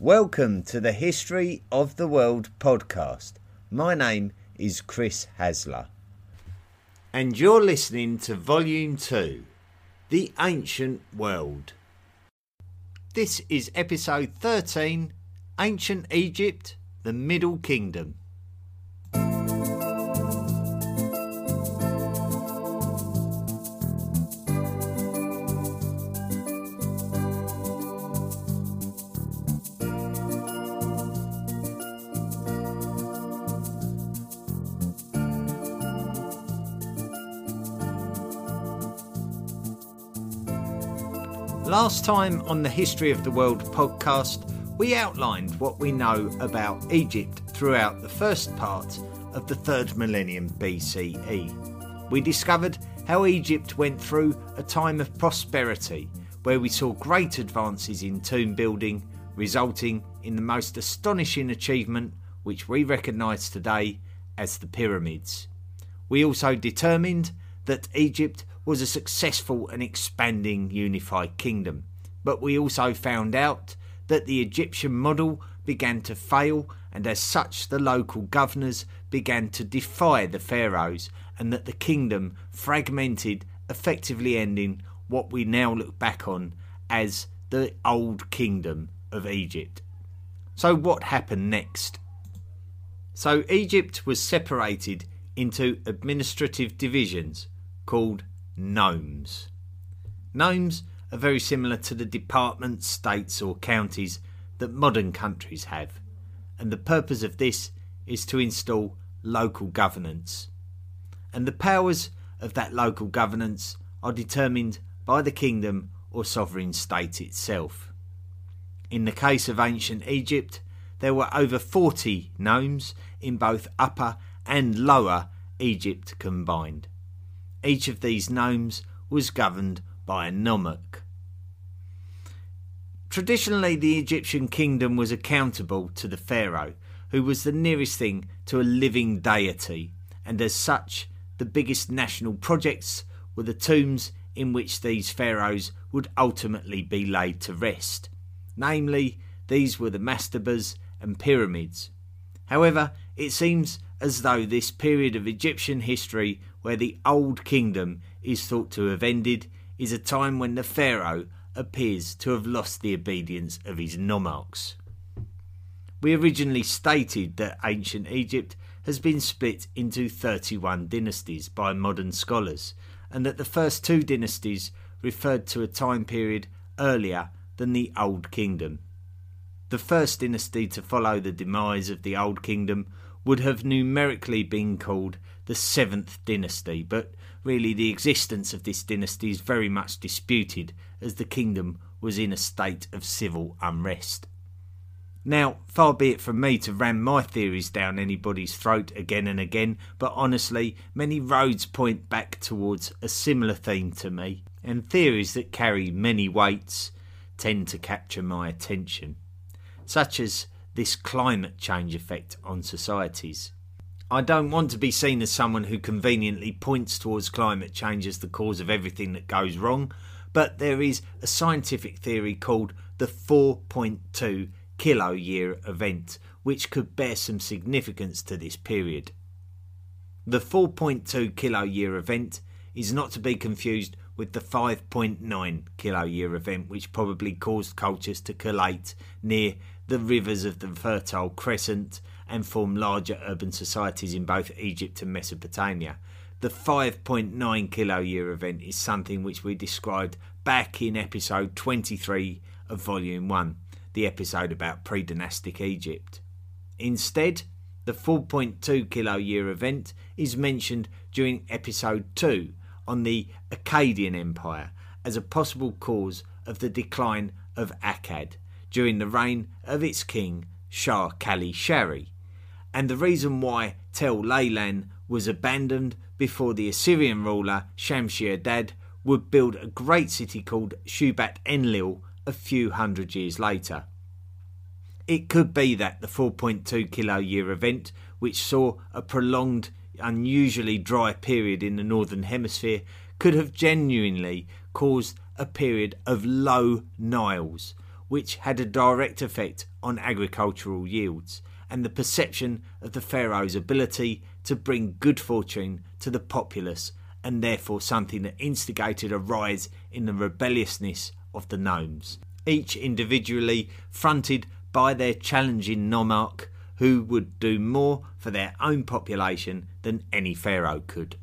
Welcome to the History of the World podcast. My name is Chris Hasler. And you're listening to Volume 2 The Ancient World. This is Episode 13 Ancient Egypt, the Middle Kingdom. Time on the History of the World podcast, we outlined what we know about Egypt throughout the first part of the third millennium BCE. We discovered how Egypt went through a time of prosperity where we saw great advances in tomb building, resulting in the most astonishing achievement which we recognise today as the pyramids. We also determined that Egypt was a successful and expanding unified kingdom. But we also found out that the Egyptian model began to fail, and as such, the local governors began to defy the pharaohs, and that the kingdom fragmented, effectively ending what we now look back on as the Old Kingdom of Egypt. So, what happened next? So, Egypt was separated into administrative divisions called nomes. Nomes are very similar to the departments, states, or counties that modern countries have, and the purpose of this is to install local governance. And the powers of that local governance are determined by the kingdom or sovereign state itself. In the case of ancient Egypt, there were over 40 nomes in both Upper and Lower Egypt combined. Each of these nomes was governed by a nomarch. Traditionally, the Egyptian kingdom was accountable to the pharaoh, who was the nearest thing to a living deity, and as such, the biggest national projects were the tombs in which these pharaohs would ultimately be laid to rest. Namely, these were the mastabas and pyramids. However, it seems as though this period of Egyptian history where the Old Kingdom is thought to have ended, is a time when the Pharaoh appears to have lost the obedience of his nomarchs. We originally stated that ancient Egypt has been split into 31 dynasties by modern scholars, and that the first two dynasties referred to a time period earlier than the Old Kingdom. The first dynasty to follow the demise of the Old Kingdom would have numerically been called the seventh dynasty, but really the existence of this dynasty is very much disputed as the kingdom was in a state of civil unrest. Now, far be it from me to ram my theories down anybody's throat again and again, but honestly, many roads point back towards a similar theme to me, and theories that carry many weights tend to capture my attention, such as this climate change effect on societies. I don't want to be seen as someone who conveniently points towards climate change as the cause of everything that goes wrong, but there is a scientific theory called the 4.2 kilo year event, which could bear some significance to this period. The 4.2 kilo year event is not to be confused with the 5.9 kilo year event, which probably caused cultures to collate near the rivers of the Fertile Crescent and form larger urban societies in both Egypt and Mesopotamia. The 5.9 kilo year event is something which we described back in episode 23 of volume 1, the episode about pre dynastic Egypt. Instead, the 4.2 kilo year event is mentioned during episode 2 on the Akkadian Empire as a possible cause of the decline of Akkad during the reign of its king Shar-Kali-Sharri and the reason why Tel Leilan was abandoned before the Assyrian ruler Shamshi-Adad would build a great city called Shubat Enlil a few hundred years later. It could be that the 4.2 kilo year event, which saw a prolonged, unusually dry period in the Northern Hemisphere, could have genuinely caused a period of low Niles, which had a direct effect on agricultural yields and the perception of the pharaoh's ability to bring good fortune to the populace and therefore something that instigated a rise in the rebelliousness of the nomes, each individually fronted by their challenging nomarch who would do more for their own population than any pharaoh could.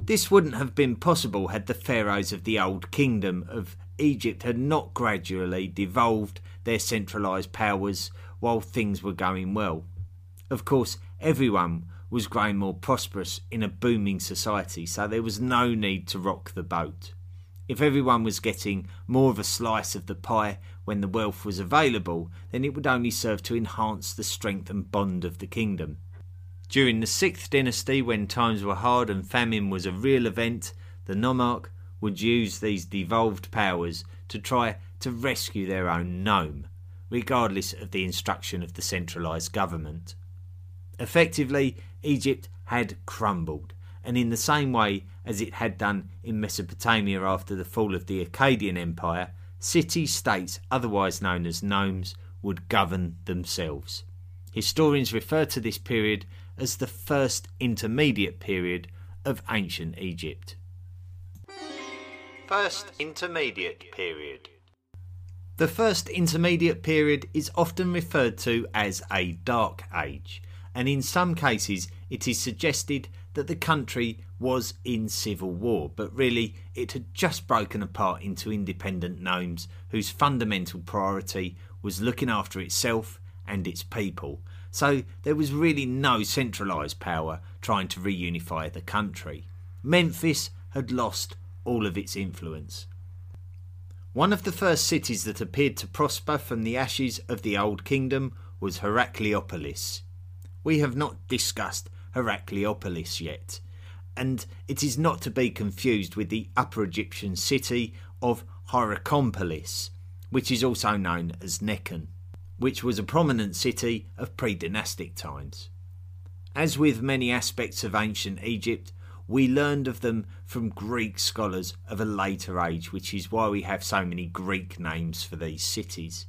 This wouldn't have been possible had the pharaohs of the old kingdom of Egypt had not gradually devolved their centralised powers while things were going well. Of course, everyone was growing more prosperous in a booming society, so there was no need to rock the boat. If everyone was getting more of a slice of the pie when the wealth was available, then it would only serve to enhance the strength and bond of the kingdom. During the sixth dynasty, when times were hard and famine was a real event, the nomarch would use these devolved powers to try to rescue their own nome, regardless of the instruction of the centralised government. Effectively, Egypt had crumbled, and in the same way as it had done in Mesopotamia after the fall of the Akkadian Empire, city states, otherwise known as nomes, would govern themselves. Historians refer to this period as the first intermediate period of ancient Egypt. First intermediate period. The first intermediate period is often referred to as a dark age, and in some cases it is suggested that the country was in civil war, but really it had just broken apart into independent nomes whose fundamental priority was looking after itself and its people. So there was really no centralised power trying to reunify the country. Memphis had lost all of its influence. One of the first cities that appeared to prosper from the ashes of the Old Kingdom was Heracleopolis. We have not discussed Heracleopolis yet, and it is not to be confused with the Upper Egyptian city of Hierakonpolis, which is also known as Nekhen, which was a prominent city of pre dynastic times. As with many aspects of ancient Egypt, we learned of them from Greek scholars of a later age, which is why we have so many Greek names for these cities.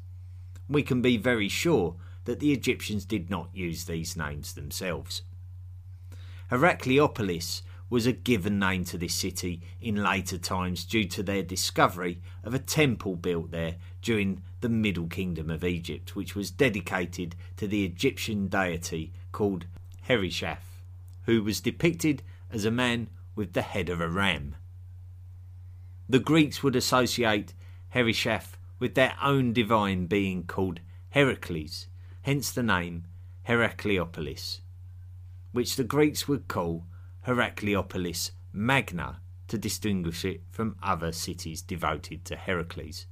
We can be very sure that the Egyptians did not use these names themselves. Heracleopolis was a given name to this city in later times due to their discovery of a temple built there during the Middle Kingdom of Egypt, which was dedicated to the Egyptian deity called Herishaf, who was depicted as a man with the head of a ram. The Greeks would associate Herishaf with their own divine being called Heracles, hence the name Heracleopolis, which the Greeks would call Heracleopolis Magna to distinguish it from other cities devoted to Heracles.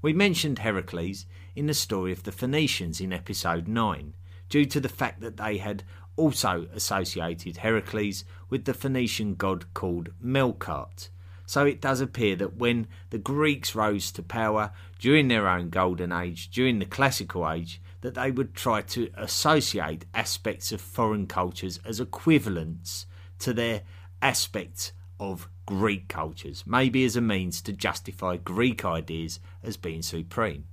We mentioned Heracles in the story of the Phoenicians in episode 9, due to the fact that they had also associated Heracles with the Phoenician god called Melkart. So it does appear that when the Greeks rose to power during their own golden age, during the classical age, that they would try to associate aspects of foreign cultures as equivalents to their aspects of Greek cultures, maybe as a means to justify Greek ideas as being supreme.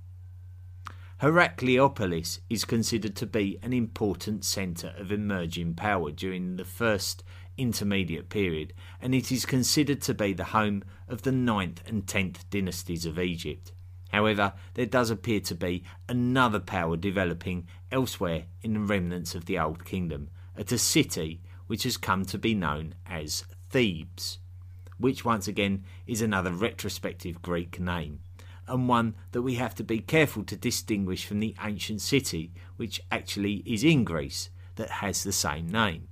Heracleopolis is considered to be an important centre of emerging power during the first intermediate period, and it is considered to be the home of the 9th and 10th dynasties of Egypt. However, there does appear to be another power developing elsewhere in the remnants of the Old Kingdom, at a city which has come to be known as Thebes, which once again is another retrospective Greek name and one that we have to be careful to distinguish from the ancient city, which actually is in Greece, that has the same name.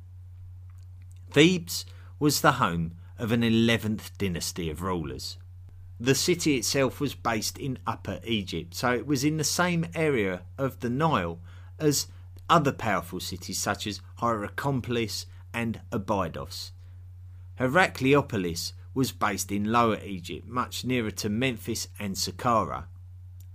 Thebes was the home of an 11th dynasty of rulers. The city itself was based in Upper Egypt, so it was in the same area of the Nile as other powerful cities such as Hierakonpolis and Abydos. Heracleopolis was based in Lower Egypt, much nearer to Memphis and Saqqara.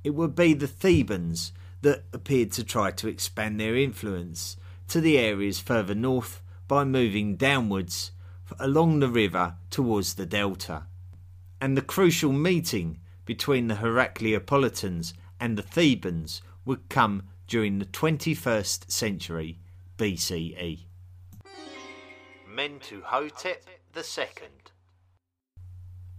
It would be the Thebans that appeared to try to expand their influence to the areas further north by moving downwards along the river towards the delta. And the crucial meeting between the Heracleopolitans and the Thebans would come during the 21st century BCE. Mentuhotep II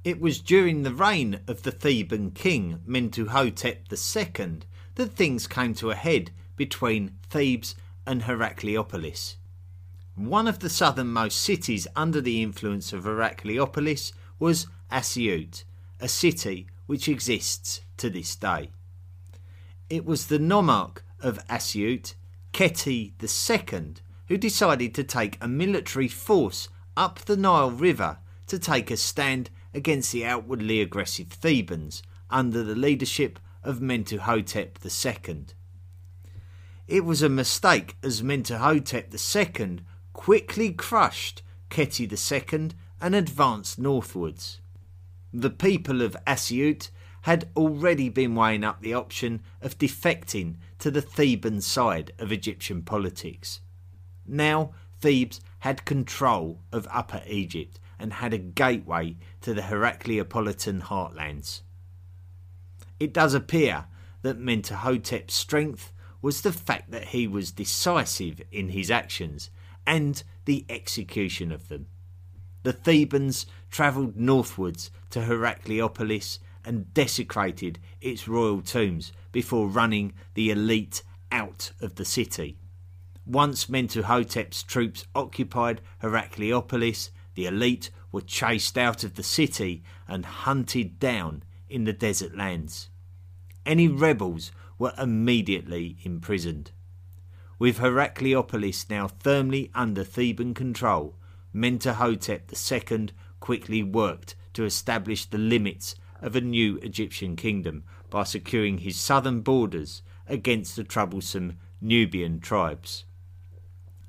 It was during the reign of the Theban king Mentuhotep II that things came to a head between Thebes and Heracleopolis. One of the southernmost cities under the influence of Heracleopolis was Asiut, a city which exists to this day. It was the nomarch of Asiut, Keti II, who decided to take a military force up the Nile River to take a stand against the outwardly aggressive Thebans under the leadership of Mentuhotep II. It was a mistake as Mentuhotep II quickly crushed Keti II and advanced northwards. The people of Asiut had already been weighing up the option of defecting to the Theban side of Egyptian politics. Now Thebes had control of Upper Egypt and had a gateway to the Heracleopolitan heartlands. It does appear that Mentuhotep's strength was the fact that he was decisive in his actions and the execution of them. The Thebans travelled northwards to Heracleopolis and desecrated its royal tombs before running the elite out of the city. Once Mentuhotep's troops occupied Heracleopolis, the elite were chased out of the city and hunted down in the desert lands. Any rebels were immediately imprisoned. With Heracleopolis now firmly under Theban control, Mentuhotep II quickly worked to establish the limits of a new Egyptian kingdom by securing his southern borders against the troublesome Nubian tribes.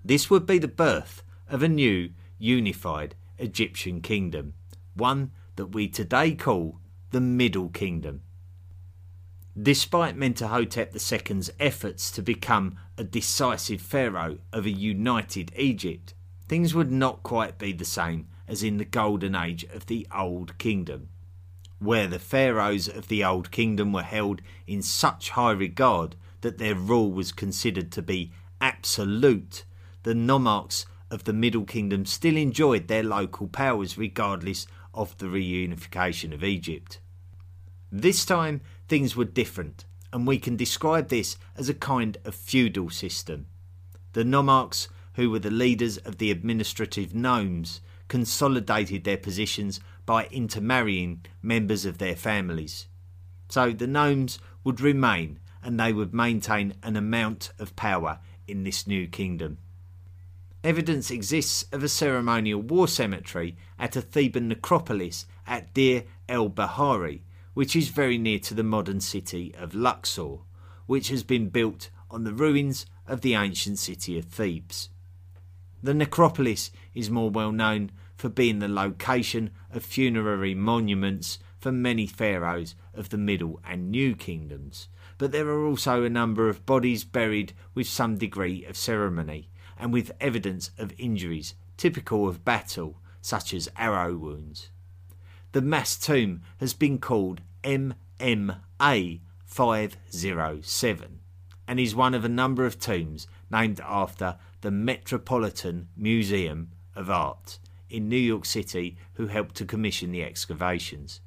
This would be the birth of a new unified Egyptian kingdom, one that we today call the Middle Kingdom. Despite Mentuhotep II's efforts to become a decisive pharaoh of a united Egypt, things would not quite be the same as in the golden age of the Old Kingdom, where the pharaohs of the Old Kingdom were held in such high regard that their rule was considered to be absolute. The nomarchs of the Middle Kingdom still enjoyed their local powers regardless of the reunification of Egypt. This time, things were different, and we can describe this as a kind of feudal system. The nomarchs, who were the leaders of the administrative nomes, consolidated their positions by intermarrying members of their families. So the nomes would remain and they would maintain an amount of power in this new kingdom. Evidence exists of a ceremonial war cemetery at a Theban necropolis at Deir el Bahari, which is very near to the modern city of Luxor, which has been built on the ruins of the ancient city of Thebes. The necropolis is more well known for being the location of funerary monuments for many pharaohs of the Middle and New Kingdoms, but there are also a number of bodies buried with some degree of ceremony and with evidence of injuries typical of battle, such as arrow wounds. The mass tomb has been called MMA 507 and is one of a number of tombs named after the Metropolitan Museum of Art in New York City who helped to commission the excavations.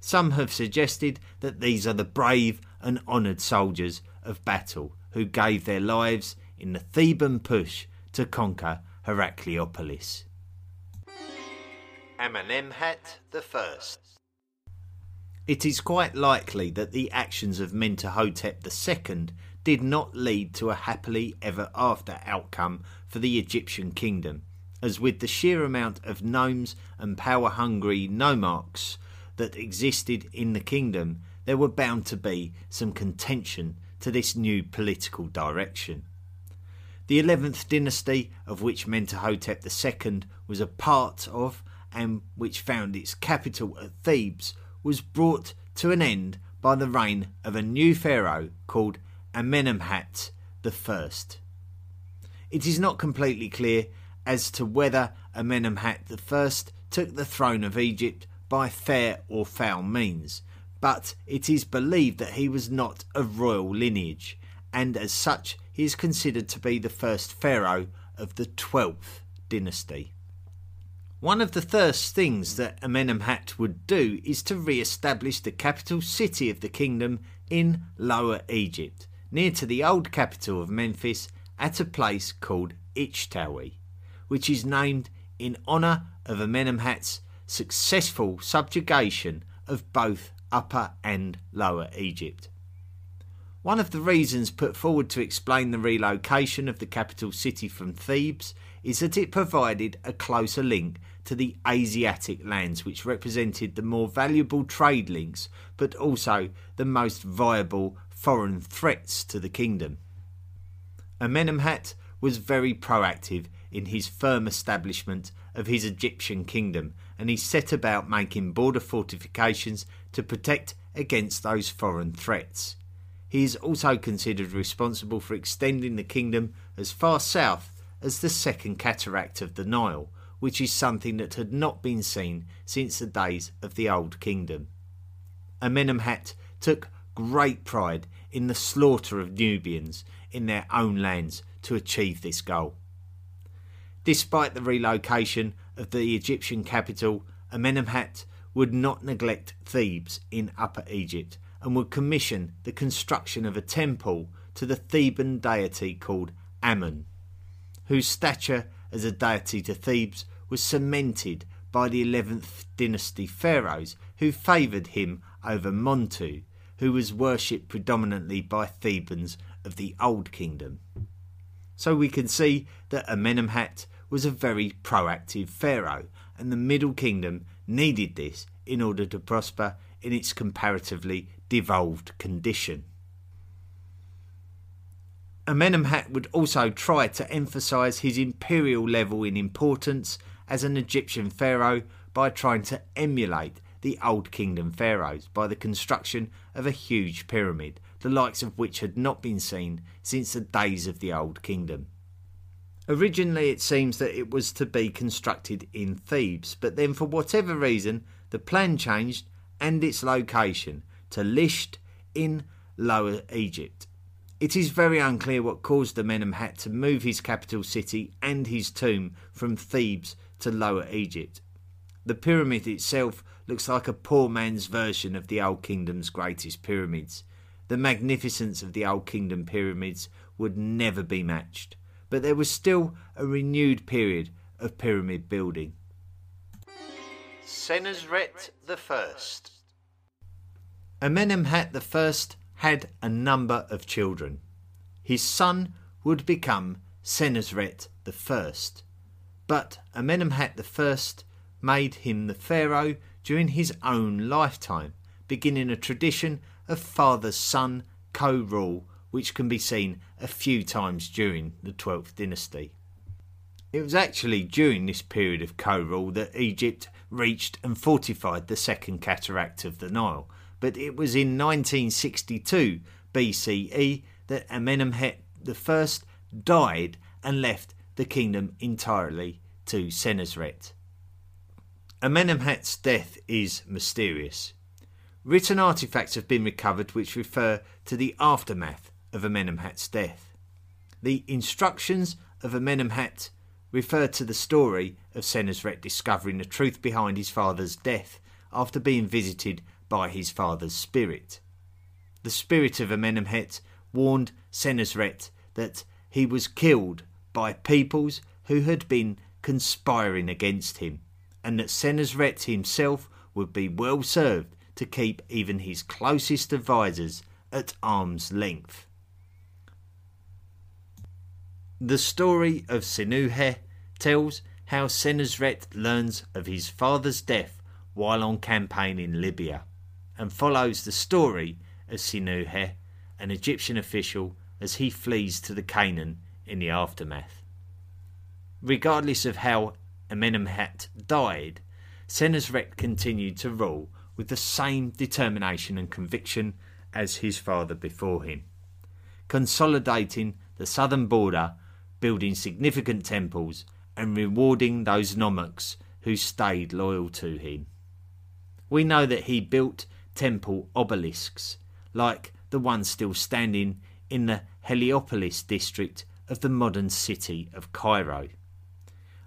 Some have suggested that these are the brave and honoured soldiers of battle who gave their lives in the Theban push to conquer Heracleopolis. Amenemhat I. It is quite likely that the actions of Mentuhotep II did not lead to a happily ever after outcome for the Egyptian kingdom, as with the sheer amount of nomes and power hungry nomarchs that existed in the kingdom, there were bound to be some contention to this new political direction. The 11th dynasty, of which Mentuhotep II was a part of, and which found its capital at Thebes, was brought to an end by the reign of a new pharaoh called Amenemhat I. It is not completely clear as to whether Amenemhat I took the throne of Egypt by fair or foul means, but it is believed that he was not of royal lineage, and as such he is considered to be the first pharaoh of the 12th dynasty. One of the first things that Amenemhat would do is to re establish the capital city of the kingdom in Lower Egypt, near to the old capital of Memphis, at a place called Ichtawi, which is named in honour of Amenemhat's successful subjugation of both Upper and Lower Egypt. One of the reasons put forward to explain the relocation of the capital city from Thebes is that it provided a closer link to the Asiatic lands, which represented the more valuable trade links but also the most viable foreign threats to the kingdom. Amenemhat was very proactive in his firm establishment of his Egyptian kingdom and he set about making border fortifications to protect against those foreign threats. He is also considered responsible for extending the kingdom as far south as the second cataract of the Nile, which is something that had not been seen since the days of the Old Kingdom. Amenemhat took great pride in the slaughter of Nubians in their own lands to achieve this goal. Despite the relocation of the Egyptian capital, Amenemhat would not neglect Thebes in Upper Egypt and would commission the construction of a temple to the Theban deity called Ammon, whose stature as a deity to Thebes was cemented by the 11th dynasty pharaohs who favoured him over Montu, who was worshipped predominantly by Thebans of the Old Kingdom. So we can see that Amenemhat was a very proactive pharaoh, and the Middle Kingdom needed this in order to prosper in its comparatively devolved condition. Amenemhat would also try to emphasize his imperial level in importance as an Egyptian pharaoh by trying to emulate the Old Kingdom pharaohs by the construction of a huge pyramid, the likes of which had not been seen since the days of the Old Kingdom. Originally, it seems that it was to be constructed in Thebes, but then, for whatever reason, the plan changed and its location to Lisht in Lower Egypt. It is very unclear what caused Amenemhat to move his capital city and his tomb from Thebes to Lower Egypt. The pyramid itself looks like a poor man's version of the Old Kingdom's greatest pyramids. The magnificence of the Old Kingdom pyramids would never be matched, but there was still a renewed period of pyramid building. Senusret the First Amenemhat I had a number of children. His son would become Senusret I, but Amenemhat I made him the pharaoh during his own lifetime, beginning a tradition of father son co rule which can be seen a few times during the 12th dynasty. It was actually during this period of co rule that Egypt reached and fortified the second cataract of the Nile, but it was in 1962 BCE that Amenemhet I died and left the kingdom entirely to Senusret. Amenemhet's death is mysterious. Written artifacts have been recovered which refer to the aftermath of Amenemhet's death. The instructions of Amenemhet refer to the story of Senusret discovering the truth behind his father's death after being visited by his father's spirit. The spirit of Amenemhet warned Senusret that he was killed by peoples who had been conspiring against him, and that Senusret himself would be well served to keep even his closest advisers at arm's length. The story of Sinuhe tells how Senusret learns of his father's death while on campaign in Libya and follows the story of Sinuhe, an Egyptian official, as he flees to the Canaan in the aftermath. Regardless of how Amenemhat died, Senusret continued to rule with the same determination and conviction as his father before him, consolidating the southern border, building significant temples, and rewarding those nomarchs who stayed loyal to him. We know that he built temple obelisks, like the one still standing in the Heliopolis district of the modern city of Cairo.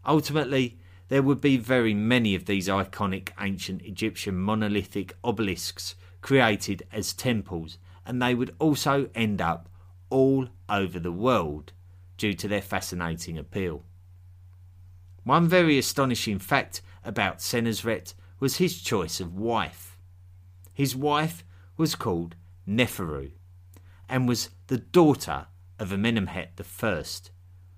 Ultimately, there would be very many of these iconic ancient Egyptian monolithic obelisks created as temples, and they would also end up all over the world due to their fascinating appeal. One very astonishing fact about Senusret was his choice of wife. His wife was called Neferu and was the daughter of Amenemhet I,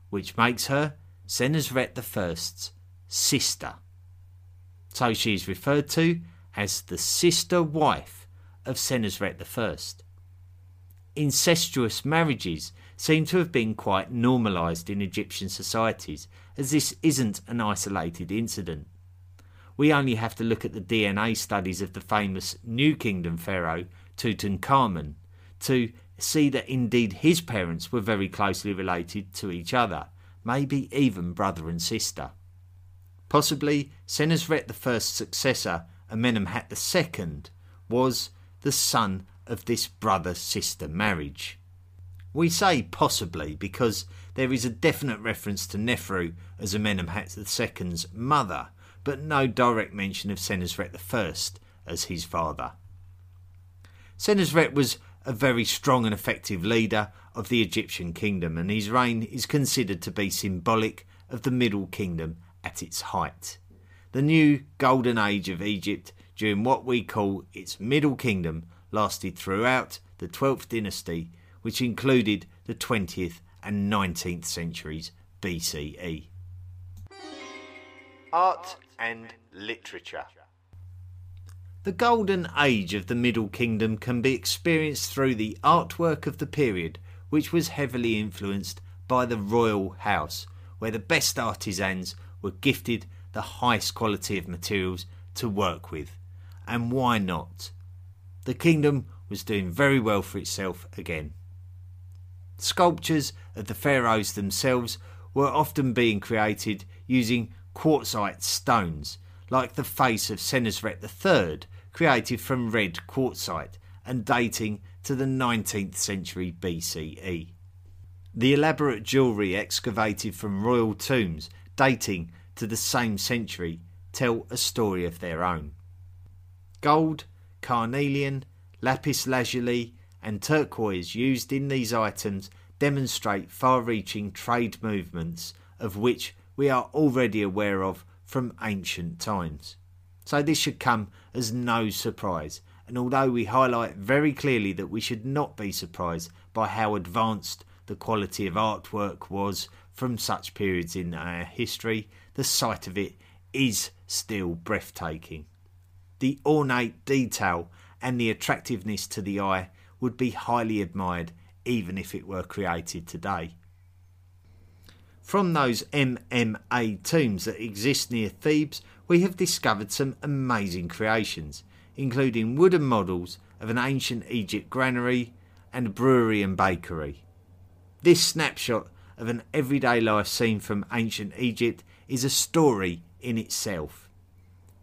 which makes her Senusret I's sister. So she is referred to as the sister wife of Senusret I. Incestuous marriages seem to have been quite normalised in Egyptian societies, as this isn't an isolated incident. We only have to look at the DNA studies of the famous New Kingdom pharaoh Tutankhamun to see that indeed his parents were very closely related to each other, maybe even brother and sister. Possibly Senusret I's successor, Amenemhat II, was the son of this brother sister marriage. We say possibly because there is a definite reference to Nefru as Amenemhat II's mother, but no direct mention of Senusret I as his father. Senusret was a very strong and effective leader of the Egyptian kingdom, and his reign is considered to be symbolic of the Middle Kingdom at its height. The new Golden Age of Egypt, during what we call its Middle Kingdom, lasted throughout the 12th dynasty, which included the 20th and 19th centuries BCE. Art and Literature the golden age of the Middle Kingdom can be experienced through the artwork of the period, which was heavily influenced by the royal house, where the best artisans were gifted the highest quality of materials to work with. And why not? The kingdom was doing very well for itself again. Sculptures of the pharaohs themselves were often being created using quartzite stones, like the face of Senusret III, created from red quartzite and dating to the 19th century BCE. The elaborate jewellery excavated from royal tombs dating to the same century tell a story of their own. Gold, carnelian, lapis lazuli, and turquoise used in these items demonstrate far reaching trade movements of which we are already aware of from ancient times. So this should come as no surprise. And although we highlight very clearly that we should not be surprised by how advanced the quality of artwork was from such periods in our history, the sight of it is still breathtaking. The ornate detail and the attractiveness to the eye would be highly admired even if it were created today. From those MMA tombs that exist near Thebes, we have discovered some amazing creations, including wooden models of an ancient Egypt granary and brewery and bakery. This snapshot of an everyday life scene from ancient Egypt is a story in itself.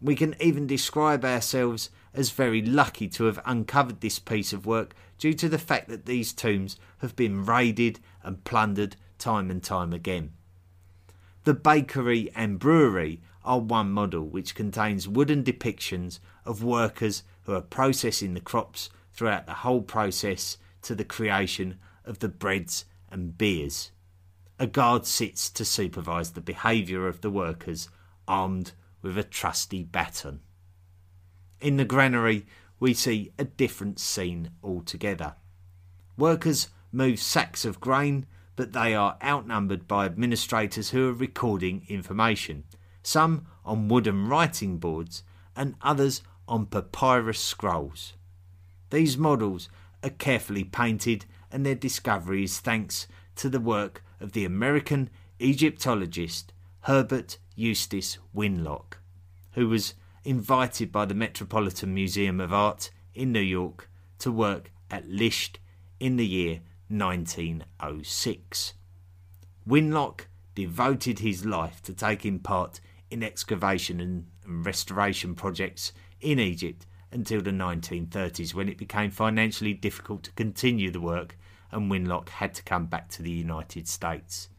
We can even describe ourselves as very lucky to have uncovered this piece of work due to the fact that these tombs have been raided and plundered time and time again. The bakery and brewery are one model which contains wooden depictions of workers who are processing the crops throughout the whole process to the creation of the breads and beers. A guard sits to supervise the behaviour of the workers, armed with a trusty baton. In the granary, we see a different scene altogether. Workers move sacks of grain, but they are outnumbered by administrators who are recording information some on wooden writing boards and others on papyrus scrolls. These models are carefully painted, and their discovery is thanks to the work of the American Egyptologist Herbert Eustace Winlock, who was invited by the Metropolitan Museum of Art in New York to work at Lisht in the year 1906. Winlock devoted his life to taking part in excavation and, restoration projects in Egypt until the 1930s when it became financially difficult to continue the work and Winlock had to come back to the United States.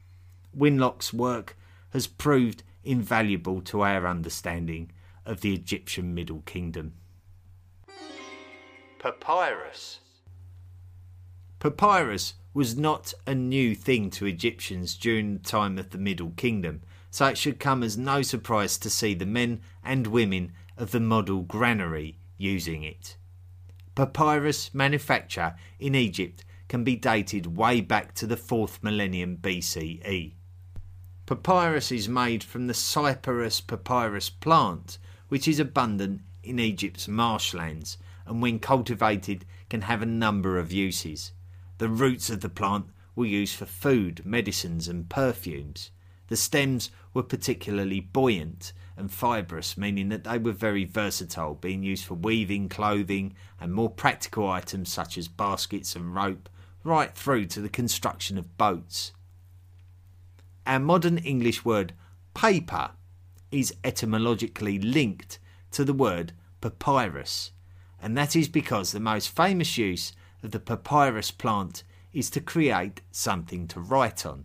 Winlock's work has proved invaluable to our understanding of the Egyptian Middle Kingdom. Papyrus Papyrus was not a new thing to Egyptians during the time of the Middle Kingdom, so it should come as no surprise to see the men and women of the model granary using it. Papyrus manufacture in Egypt can be dated way back to the 4th millennium BCE. Papyrus is made from the Cyperus papyrus plant, which is abundant in Egypt's marshlands and when cultivated can have a number of uses. The roots of the plant were used for food, medicines, and perfumes. The stems were particularly buoyant and fibrous, meaning that they were very versatile, being used for weaving, clothing, and more practical items such as baskets and rope, right through to the construction of boats. Our modern English word paper is etymologically linked to the word papyrus, and that is because the most famous use of the papyrus plant is to create something to write on.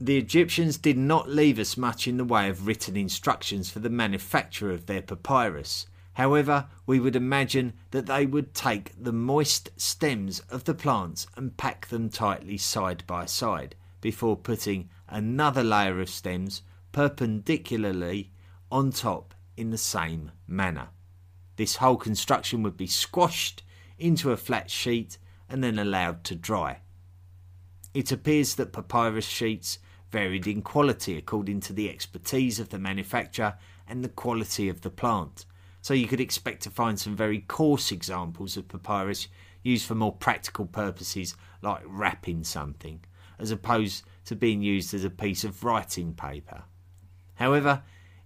The Egyptians did not leave us much in the way of written instructions for the manufacture of their papyrus. However, we would imagine that they would take the moist stems of the plants and pack them tightly side by side before putting another layer of stems perpendicularly on top in the same manner. This whole construction would be squashed into a flat sheet and then allowed to dry. It appears that papyrus sheets varied in quality according to the expertise of the manufacturer and the quality of the plant. So you could expect to find some very coarse examples of papyrus used for more practical purposes like wrapping something, as opposed to being used as a piece of writing paper. However,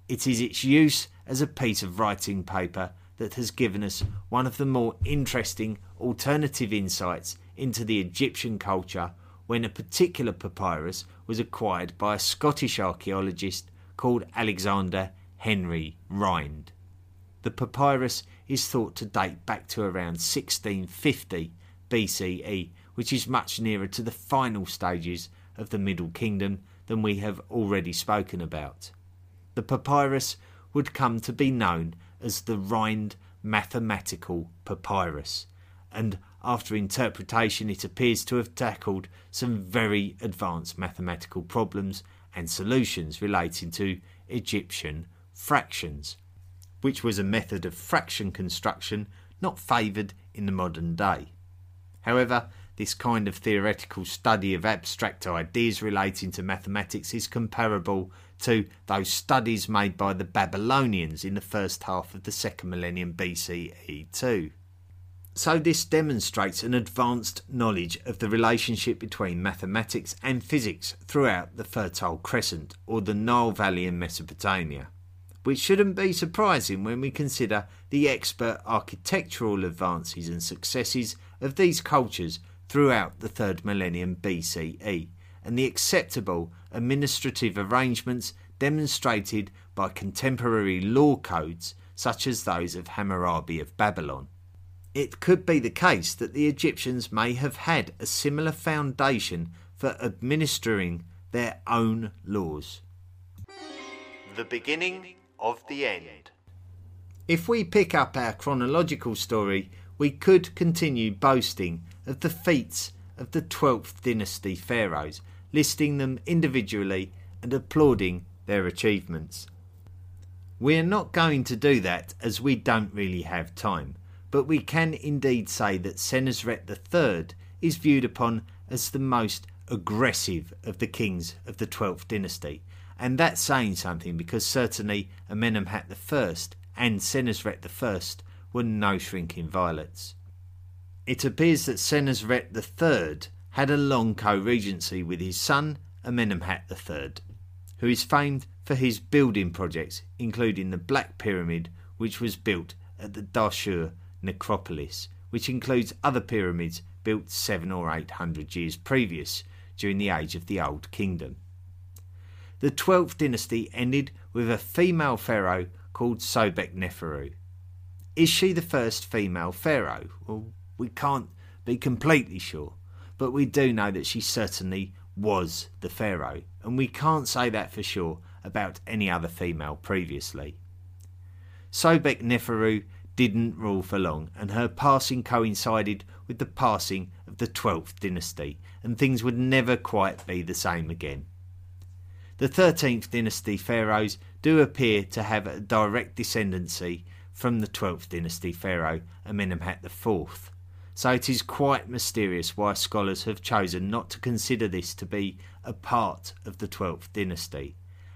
it is its use as a piece of writing paper that has given us one of the more interesting alternative insights into the Egyptian culture when a particular papyrus was acquired by a Scottish archaeologist called Alexander Henry Rhind. The papyrus is thought to date back to around 1650 BCE, which is much nearer to the final stages of the Middle Kingdom than we have already spoken about. The papyrus would come to be known as the Rhind mathematical papyrus, and after interpretation, it appears to have tackled some very advanced mathematical problems and solutions relating to Egyptian fractions, which was a method of fraction construction not favoured in the modern day. However, this kind of theoretical study of abstract ideas relating to mathematics is comparable to those studies made by the Babylonians in the first half of the second millennium BCE too. So, this demonstrates an advanced knowledge of the relationship between mathematics and physics throughout the Fertile Crescent or the Nile Valley in Mesopotamia, which shouldn't be surprising when we consider the expert architectural advances and successes of these cultures throughout the third millennium BCE, and the acceptable administrative arrangements demonstrated by contemporary law codes such as those of Hammurabi of Babylon. It could be the case that the Egyptians may have had a similar foundation for administering their own laws. The beginning of the end. If we pick up our chronological story, we could continue boasting of the feats of the 12th dynasty pharaohs, listing them individually and applauding their achievements. We are not going to do that as we don't really have time, but we can indeed say that Senusret III is viewed upon as the most aggressive of the kings of the 12th dynasty, and that's saying something because certainly Amenemhat I and Senusret I were no shrinking violets. It appears that Senusret III had a long co-regency with his son Amenemhat III, who is famed for his building projects, including the Black Pyramid, which was built at the Dashur necropolis, which includes other pyramids built seven or eight hundred years previous during the age of the Old Kingdom. The 12th dynasty ended with a female pharaoh called Sobek Neferu. Is she the first female pharaoh? Well, we can't be completely sure, but we do know that she certainly was the pharaoh, and we can't say that for sure about any other female previously. Sobek Neferu didn't rule for long, and her passing coincided with the passing of the 12th dynasty, and things would never quite be the same again. The 13th dynasty pharaohs do appear to have a direct descendancy from the 12th dynasty pharaoh Amenemhat IV, so it is quite mysterious why scholars have chosen not to consider this to be a part of the 12th dynasty.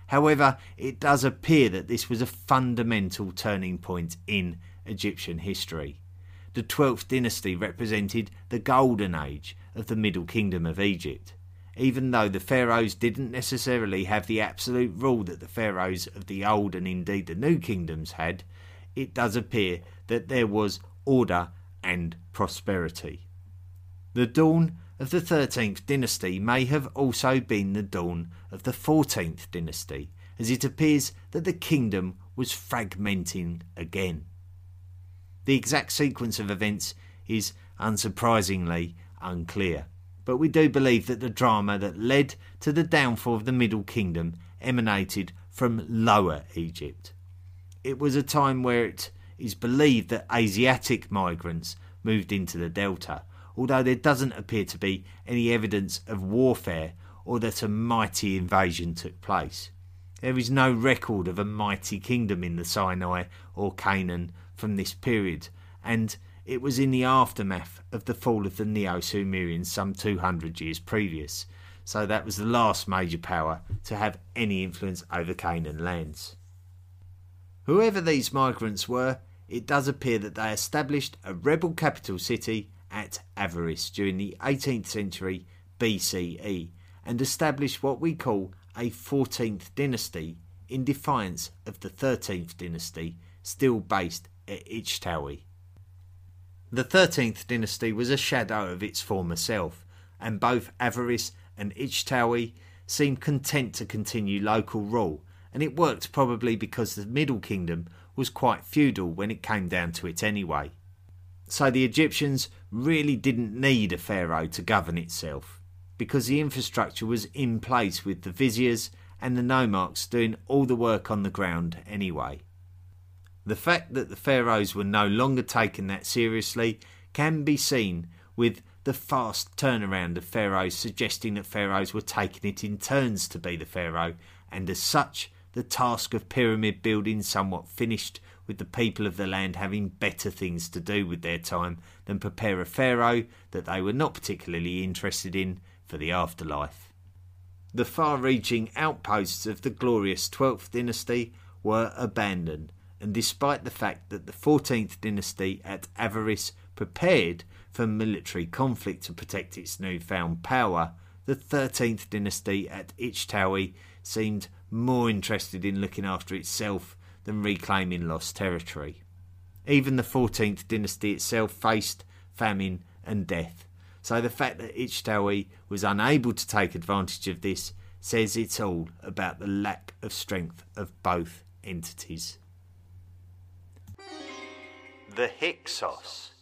However, it does appear that this was a fundamental turning point in Egyptian history. The 12th dynasty represented the golden age of the Middle Kingdom of Egypt. Even though the pharaohs didn't necessarily have the absolute rule that the pharaohs of the Old and indeed the New Kingdoms had, it does appear that there was order and prosperity. The dawn of the 13th dynasty may have also been the dawn of the 14th dynasty, as it appears that the kingdom was fragmenting again. The exact sequence of events is unsurprisingly unclear, but we do believe that the drama that led to the downfall of the Middle Kingdom emanated from Lower Egypt. It was a time where it is believed that Asiatic migrants moved into the delta, although there doesn't appear to be any evidence of warfare or that a mighty invasion took place. There is no record of a mighty kingdom in the Sinai or Canaan from this period, and it was in the aftermath of the fall of the Neo Sumerians some 200 years previous, so that was the last major power to have any influence over Canaan lands. Whoever these migrants were, it does appear that they established a rebel capital city at Avaris during the 18th century BCE and established what we call a 14th dynasty in defiance of the 13th dynasty still based at Ichtawi. The 13th dynasty was a shadow of its former self, and both Avaris and Ichtawi seemed content to continue local rule, and it worked probably because the Middle Kingdom was quite feudal when it came down to it anyway. So the Egyptians really didn't need a pharaoh to govern itself, because the infrastructure was in place with the viziers and the nomarchs doing all the work on the ground anyway. The fact that the pharaohs were no longer taken that seriously can be seen with the fast turnaround of pharaohs suggesting that pharaohs were taking it in turns to be the pharaoh, and as such, the task of pyramid building somewhat finished, with the people of the land having better things to do with their time than prepare a pharaoh that they were not particularly interested in for the afterlife. The far reaching outposts of the glorious 12th dynasty were abandoned, and despite the fact that the 14th dynasty at Avaris prepared for military conflict to protect its newfound power, the 13th dynasty at Ichtawi seemed more interested in looking after itself than reclaiming lost territory. Even the 14th dynasty itself faced famine and death, so the fact that Ichtawi was unable to take advantage of this says it all about the lack of strength of both entities the Hyksos.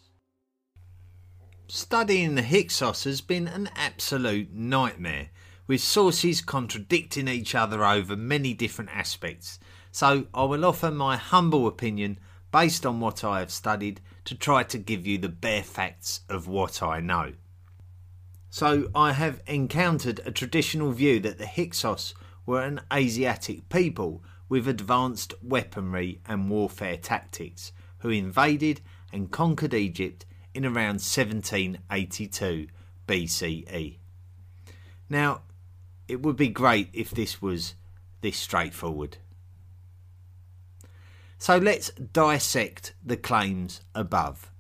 Studying the Hyksos has been an absolute nightmare, with sources contradicting each other over many different aspects. So I will offer my humble opinion based on what I have studied to try to give you the bare facts of what I know. So I have encountered a traditional view that the Hyksos were an Asiatic people with advanced weaponry and warfare tactics who invaded and conquered Egypt in around 1782 BCE. Now, it would be great if this was this straightforward. So let's dissect the claims above.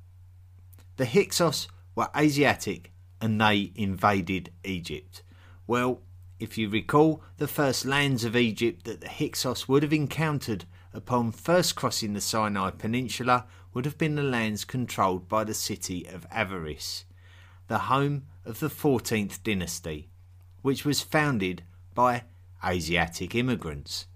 The Hyksos were Asiatic and they invaded Egypt. Well, if you recall, the first lands of Egypt that the Hyksos would have encountered upon first crossing the Sinai Peninsula would have been the lands controlled by the city of Avaris, the home of the 14th dynasty, which was founded by Asiatic immigrants.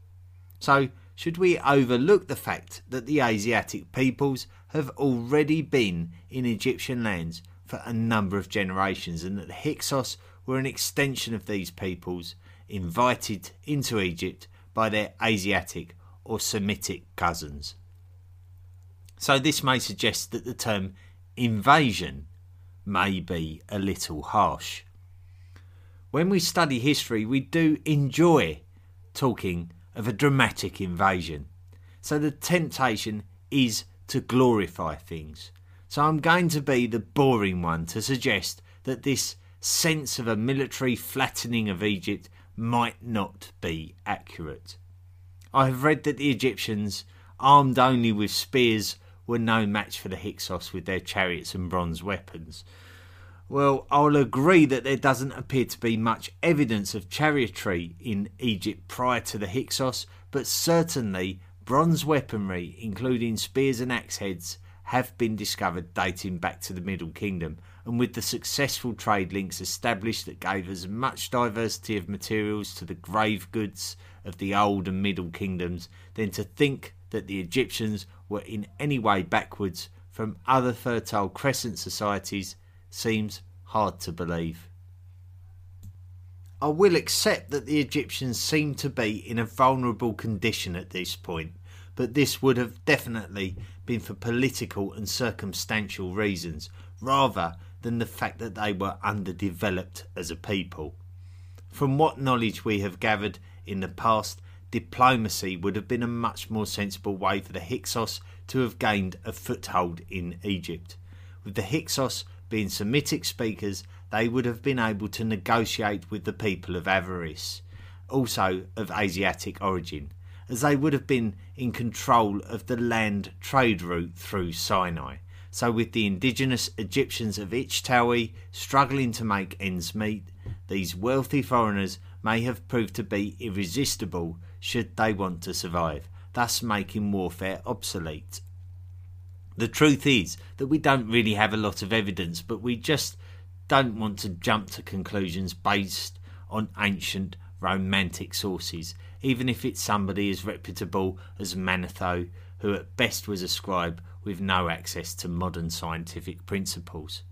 So, should we overlook the fact that the Asiatic peoples have already been in Egyptian lands for a number of generations and that the Hyksos were an extension of these peoples invited into Egypt by their Asiatic or Semitic cousins. So, this may suggest that the term invasion may be a little harsh. When we study history, we do enjoy talking of a dramatic invasion. So, the temptation is to glorify things. So, I'm going to be the boring one to suggest that this sense of a military flattening of Egypt might not be accurate. I have read that the Egyptians, armed only with spears, were no match for the Hyksos with their chariots and bronze weapons. Well, I'll agree that there doesn't appear to be much evidence of chariotry in Egypt prior to the Hyksos, but certainly bronze weaponry, including spears and axe heads, have been discovered dating back to the Middle Kingdom, and with the successful trade links established that gave as much diversity of materials to the grave goods of the Old and Middle Kingdoms, then to think that the Egyptians were in any way backwards from other Fertile Crescent societies seems hard to believe. I will accept that the Egyptians seem to be in a vulnerable condition at this point, but this would have definitely been for political and circumstantial reasons rather than the fact that they were underdeveloped as a people. From what knowledge we have gathered in the past, diplomacy would have been a much more sensible way for the Hyksos to have gained a foothold in Egypt. With the Hyksos being Semitic speakers, they would have been able to negotiate with the people of Avaris, also of Asiatic origin, as they would have been in control of the land trade route through Sinai. So, with the indigenous Egyptians of Ichtawi struggling to make ends meet, these wealthy foreigners may have proved to be irresistible should they want to survive, thus making warfare obsolete. The truth is that we don't really have a lot of evidence, but we just don't want to jump to conclusions based on ancient romantic sources even if it's somebody as reputable as Manetho, who at best was a scribe with no access to modern scientific principles.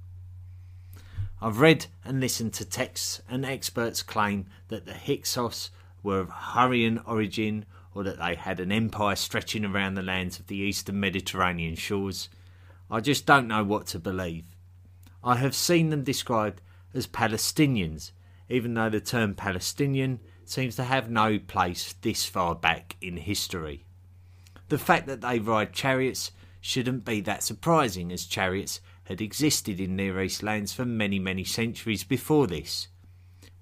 I've read and listened to texts, and experts claim that the Hyksos were of Hurrian origin or that they had an empire stretching around the lands of the eastern Mediterranean shores. I just don't know what to believe. I have seen them described as Palestinians, even though the term Palestinian seems to have no place this far back in history. The fact that they ride chariots shouldn't be that surprising, as chariots had existed in Near East lands for many, many centuries before this.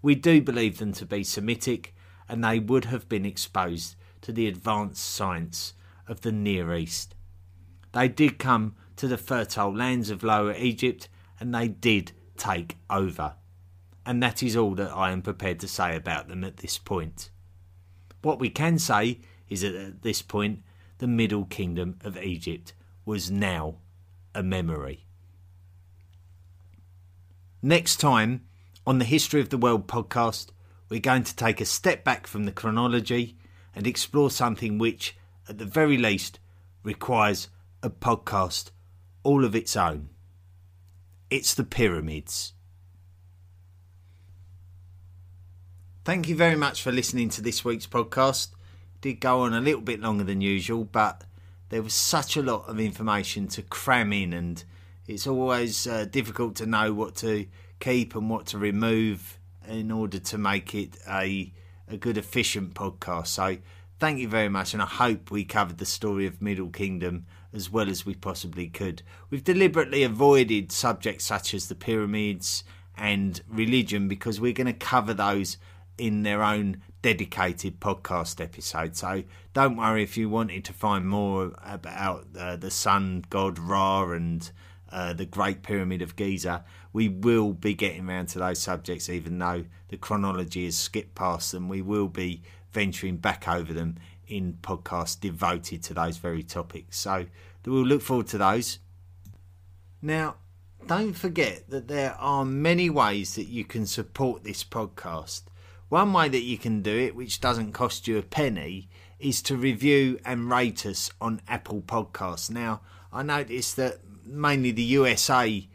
We do believe them to be Semitic, and they would have been exposed to the advanced science of the Near East. They did come to the fertile lands of Lower Egypt, and they did take over and that is all that I am prepared to say about them at this point. What we can say is that at this point, the Middle Kingdom of Egypt was now a memory. Next time on the History of the World podcast, we're going to take a step back from the chronology and explore something which, at the very least, requires a podcast all of its own. It's the pyramids. Thank you very much for listening to this week's podcast. It did go on a little bit longer than usual, but there was such a lot of information to cram in, and it's always uh, difficult to know what to keep and what to remove in order to make it a a good, efficient podcast. So, thank you very much, and I hope we covered the story of Middle Kingdom as well as we possibly could. We've deliberately avoided subjects such as the pyramids and religion because we're going to cover those in their own dedicated podcast episode. So don't worry if you wanted to find more about uh, the sun god Ra and uh, the Great Pyramid of Giza. We will be getting around to those subjects, even though the chronology has skipped past them. We will be venturing back over them in podcasts devoted to those very topics. So we'll look forward to those. Now, don't forget that there are many ways that you can support this podcast. One way that you can do it, which doesn't cost you a penny, is to review and rate us on Apple Podcasts. Now, I noticed that mainly the USA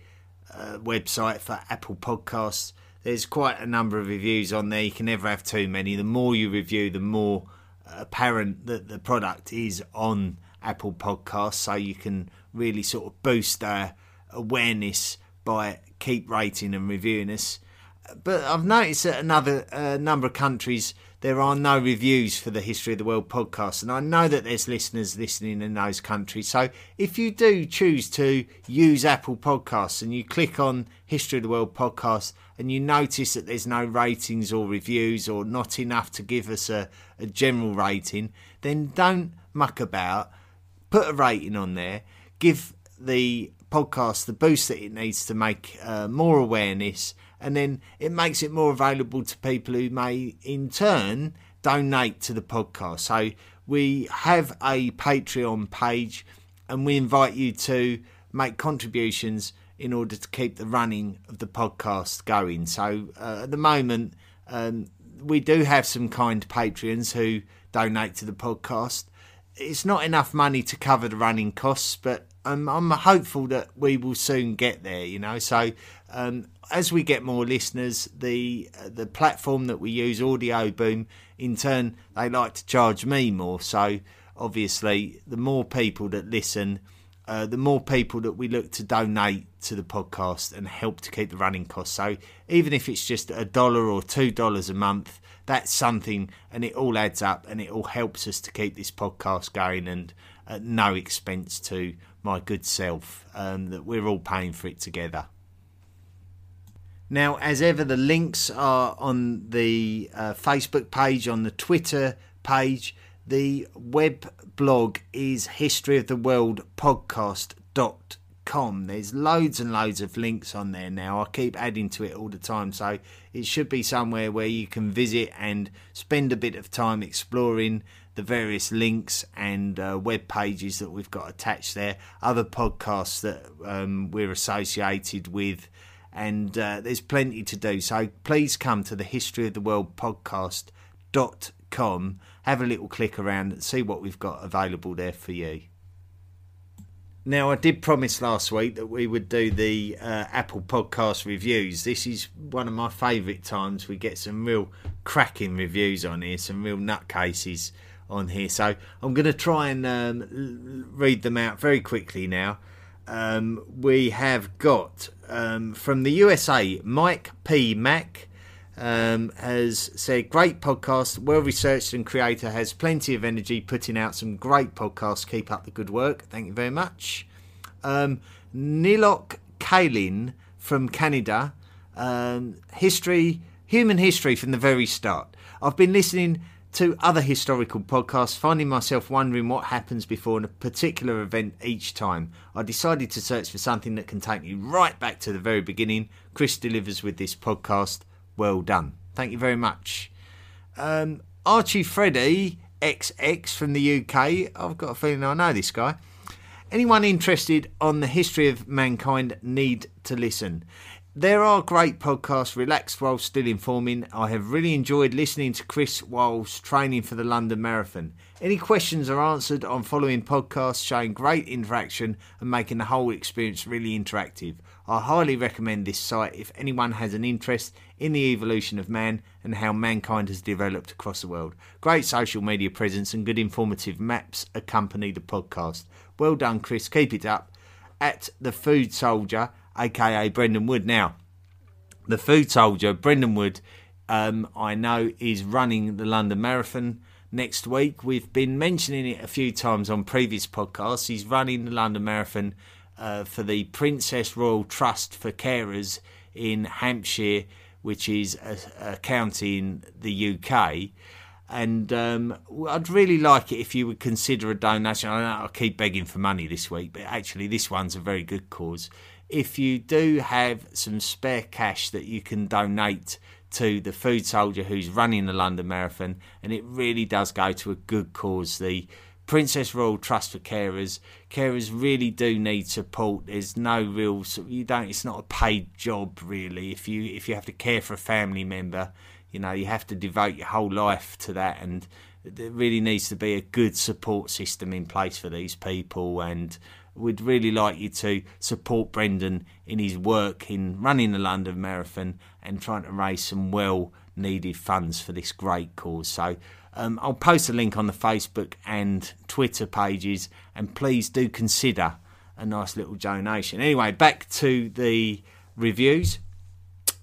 uh, website for Apple Podcasts, there's quite a number of reviews on there. You can never have too many. The more you review, the more apparent that the product is on Apple Podcasts, so you can really sort of boost their awareness by keep rating and reviewing us. But I've noticed that another uh, number of countries there are no reviews for the History of the World podcast, and I know that there's listeners listening in those countries. So if you do choose to use Apple Podcasts and you click on History of the World podcast and you notice that there's no ratings or reviews or not enough to give us a, a general rating, then don't muck about. Put a rating on there. Give the podcast the boost that it needs to make uh, more awareness and then it makes it more available to people who may in turn donate to the podcast. So we have a Patreon page and we invite you to make contributions in order to keep the running of the podcast going. So uh, at the moment, um, we do have some kind Patreons who donate to the podcast. It's not enough money to cover the running costs, but um, I'm hopeful that we will soon get there. You know, so um, as we get more listeners, the uh, the platform that we use, Audioboom, in turn they like to charge me more. So obviously, the more people that listen, uh, the more people that we look to donate to the podcast and help to keep the running costs. So even if it's just a dollar or two dollars a month, that's something, and it all adds up, and it all helps us to keep this podcast going, and at no expense to my good self. Um, that we're all paying for it together. Now, as ever, the links are on the uh, Facebook page, on the Twitter page. The web blog is historyoftheworldpodcast.com. There's loads and loads of links on there now. I keep adding to it all the time, so it should be somewhere where you can visit and spend a bit of time exploring the various links and uh, web pages that we've got attached there, other podcasts that um, we're associated with and uh, there's plenty to do. So please come to the History of the World podcast.com, have a little click around and see what we've got available there for you. Now, I did promise last week that we would do the uh, Apple Podcast reviews. This is one of my favourite times. We get some real cracking reviews on here, some real nutcases on here. So I'm going to try and um, read them out very quickly now um, we have got um, from the USA, Mike P. Mack um, has said, Great podcast, well researched and creator, has plenty of energy, putting out some great podcasts. Keep up the good work. Thank you very much. Um, Nilok Kalin from Canada, um, history, human history from the very start. I've been listening to other historical podcasts, finding myself wondering what happens before a particular event each time. I decided to search for something that can take me right back to the very beginning. Chris delivers with this podcast. Well done. Thank you very much. Um, Archie Freddy XX from the UK. I've got a feeling I know this guy. Anyone interested on the history of mankind need to listen. There are great podcasts, relaxed while still informing. I have really enjoyed listening to Chris whilst training for the London Marathon. Any questions are answered on following podcasts showing great interaction and making the whole experience really interactive. I highly recommend this site if anyone has an interest in the evolution of man and how mankind has developed across the world. Great social media presence and good informative maps accompany the podcast. Well done, Chris. Keep it up. At the Food Soldier aka Brendan Wood. Now, the food soldier, Brendan Wood, um, I know is running the London Marathon next week. We've been mentioning it a few times on previous podcasts. He's running the London Marathon uh, for the Princess Royal Trust for Carers in Hampshire, which is a, a county in the UK. And um, I'd really like it if you would consider a donation. I know I keep begging for money this week, but actually, this one's a very good cause if you do have some spare cash that you can donate to the food soldier who's running the London Marathon, and it really does go to a good cause. The Princess Royal Trust for Carers. Carers really do need support. There's no real you don't. It's not a paid job really. If you if you have to care for a family member, you know you have to devote your whole life to that, and there really needs to be a good support system in place for these people and we'd really like you to support Brendan in his work in running the London Marathon and trying to raise some well needed funds for this great cause. So um, I'll post a link on the Facebook and Twitter pages, and please do consider a nice little donation. Anyway, back to the reviews.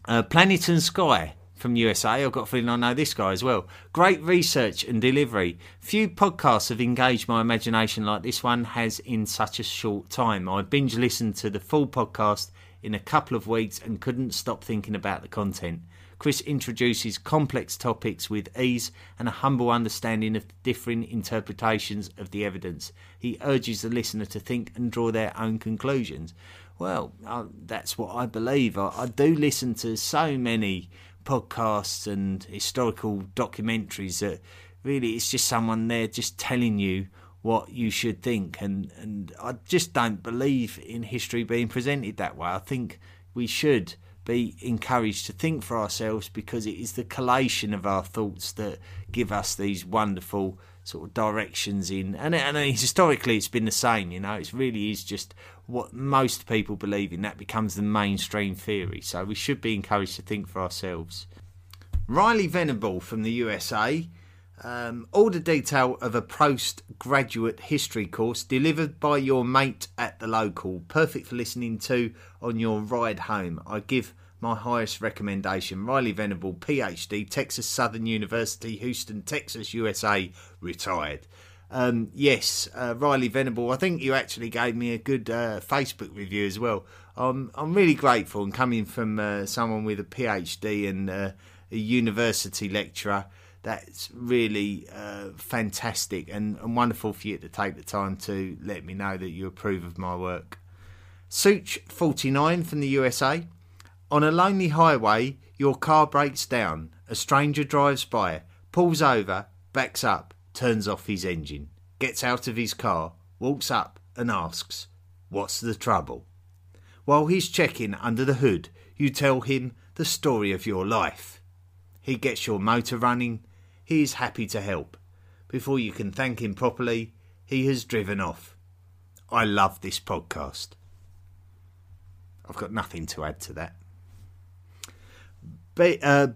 Uh, Planet and Sky from USA. I've got a feeling I know this guy as well. Great research and delivery. Few podcasts have engaged my imagination like this one has in such a short time. I binge listened to the full podcast in a couple of weeks and couldn't stop thinking about the content. Chris introduces complex topics with ease and a humble understanding of differing interpretations of the evidence. He urges the listener to think and draw their own conclusions. Well, uh, that's what I believe. I, I do listen to so many podcasts and historical documentaries that really it's just someone there just telling you what you should think and and I just don't believe in history being presented that way. I think we should be encouraged to think for ourselves because it is the collation of our thoughts that give us these wonderful sort of directions in. And, and historically it's been the same you know? It really is just what most people believe in. That becomes the mainstream theory. So we should be encouraged to think for ourselves. Riley venable from the usa um, all the detail of a postgraduate history course delivered by your mate at the local. Perfect for listening to on your ride home. I give my highest recommendation. Riley Venable, PhD, Texas Southern University, Houston, Texas, USA, retired. Um, yes, uh, Riley Venable. I think you actually gave me a good uh, Facebook review as well. I'm I'm really grateful and coming from uh, someone with a PhD and uh, a university lecturer. That's really uh, fantastic and, and wonderful for you to take the time to let me know that you approve of my work. Such49 from the USA. On a lonely highway, your car breaks down. A stranger drives by, pulls over, backs up, turns off his engine, gets out of his car, walks up, and asks, What's the trouble? While he's checking under the hood, you tell him the story of your life. He gets your motor running. He is happy to help. Before you can thank him properly, he has driven off. I love this podcast. I've got nothing to add to that. B- uh,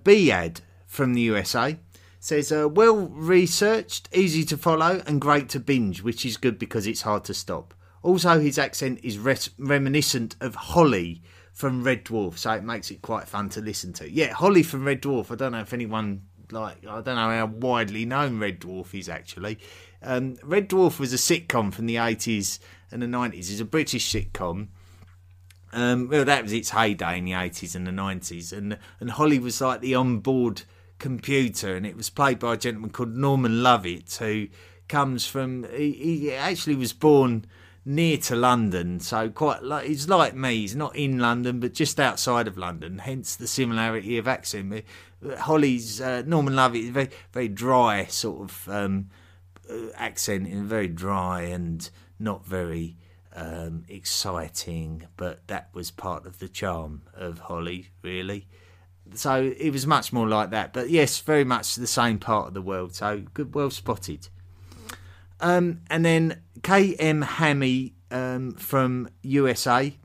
from the USA says, uh, well researched, easy to follow, and great to binge, which is good because it's hard to stop. Also, his accent is res- reminiscent of Holly from Red Dwarf, so it makes it quite fun to listen to. Yeah, Holly from Red Dwarf. I don't know if anyone like I don't know how widely known Red Dwarf is actually. Um, Red Dwarf was a sitcom from the 80s and the 90s. It's a British sitcom um, well, that was its heyday in the 80s and the 90s. And, and Holly was like the onboard computer, and it was played by a gentleman called Norman Lovett, who comes from, he, he actually was born near to London, so quite like he's like me. He's not in London, but just outside of London. Hence the similarity of accent. Holly's uh, Norman Lovett is very very dry sort of um, accent, and very dry and not very um, exciting, but that was part of the charm of Holly, really. So it was much more like that, but yes, very much the same part of the world. So good, well spotted. Um, and then KM Hammy um, from USA,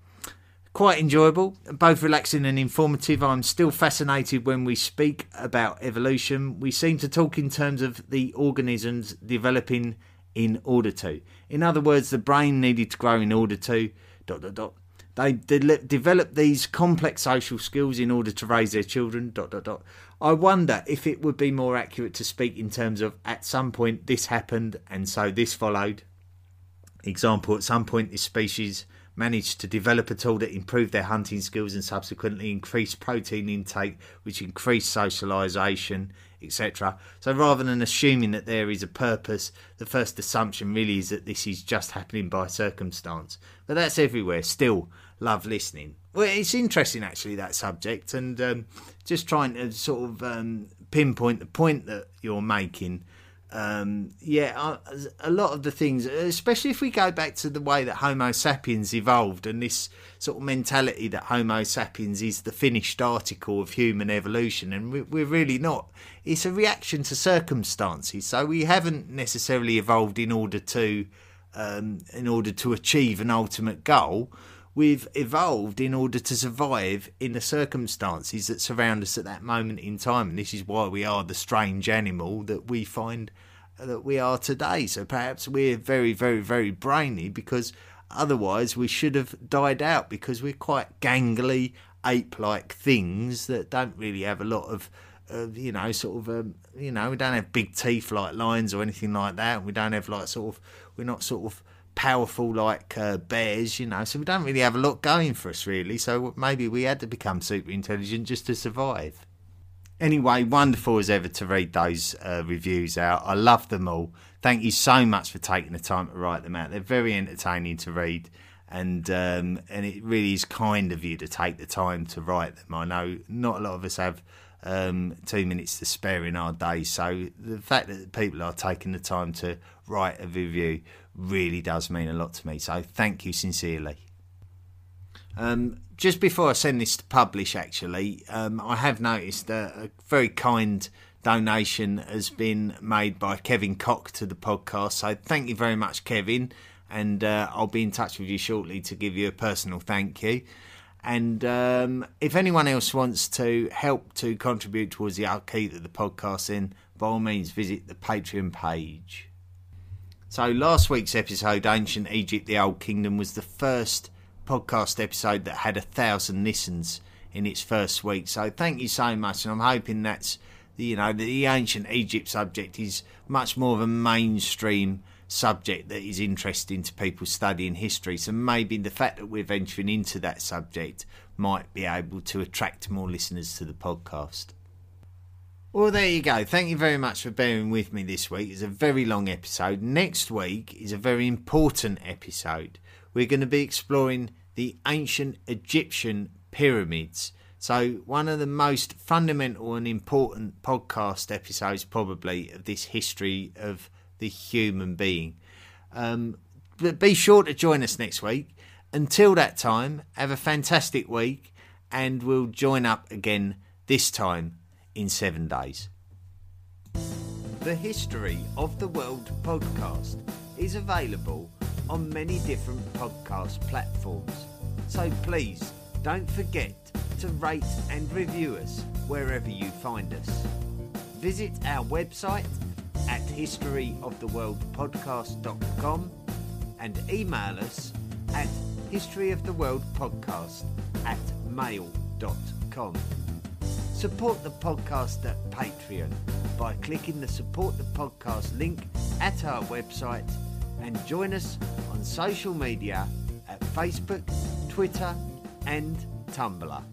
quite enjoyable, both relaxing and informative. I'm still fascinated when we speak about evolution. We seem to talk in terms of the organisms developing in order to. In other words, the brain needed to grow in order to. Dot dot dot. They de- develop these complex social skills in order to raise their children. Dot dot dot. I wonder if it would be more accurate to speak in terms of at some point this happened and so this followed. Example: At some point, this species managed to develop a tool that improved their hunting skills and subsequently increased protein intake, which increased socialisation, etc. So rather than assuming that there is a purpose, the first assumption really is that this is just happening by circumstance. But that's everywhere. Still, love listening. Well, it's interesting actually that subject, and um, just trying to sort of um, pinpoint the point that you're making um, yeah, a lot of the things, especially if we go back to the way that Homo sapiens evolved and this sort of mentality that Homo sapiens is the finished article of human evolution, and we're really not. It's a reaction to circumstances. So we haven't necessarily evolved in order to um, in order to achieve an ultimate goal. We've evolved in order to survive in the circumstances that surround us at that moment in time, and this is why we are the strange animal that we find that we are today. So perhaps we're very, very, very brainy because otherwise we should have died out because we're quite gangly, ape-like things that don't really have a lot of you know, sort of, um, you know, we don't have big teeth like lions or anything like that. We don't have like sort of, we're not sort of powerful like uh, bears, you know. So we don't really have a lot going for us, really. So maybe we had to become super intelligent just to survive. Anyway, wonderful as ever to read those uh, reviews out. I love them all. Thank you so much for taking the time to write them out. They're very entertaining to read, and um, and it really is kind of you to take the time to write them. I know not a lot of us have um, two minutes to spare in our day. So the fact that people are taking the time to write a review really does mean a lot to me. So thank you sincerely. Um, just before I send this to publish, actually, um, I have noticed a, a very kind donation has been made by Kevin Cock to the podcast. So thank you very much, Kevin. And uh, I'll be in touch with you shortly to give you a personal thank you. And um, if anyone else wants to help to contribute towards the upkeep of the podcast, then by all means visit the Patreon page. So, last week's episode, Ancient Egypt, the Old Kingdom, was the first podcast episode that had a thousand listens in its first week. So, thank you so much. And I'm hoping that's, you know, the ancient Egypt subject is much more of a mainstream subject that is interesting to people studying history. So maybe the fact that we're venturing into that subject might be able to attract more listeners to the podcast. Well, there you go. Thank you very much for bearing with me this week. It's a very long episode. Next week is a very important episode. We're going to be exploring the ancient Egyptian pyramids. So, one of the most fundamental and important podcast episodes, probably, of this history of the human being. Um, but be sure to join us next week. Until that time, have a fantastic week, and we'll join up again this time in seven days. The History of the World podcast is available on many different podcast platforms. So please don't forget to rate and review us wherever you find us. Visit our website at historyoftheworldpodcast.com and email us at historyoftheworldpodcast at mail.com. Support the podcast at Patreon by clicking the support the podcast link at our website and join us on social media at Facebook, Twitter, and Tumblr.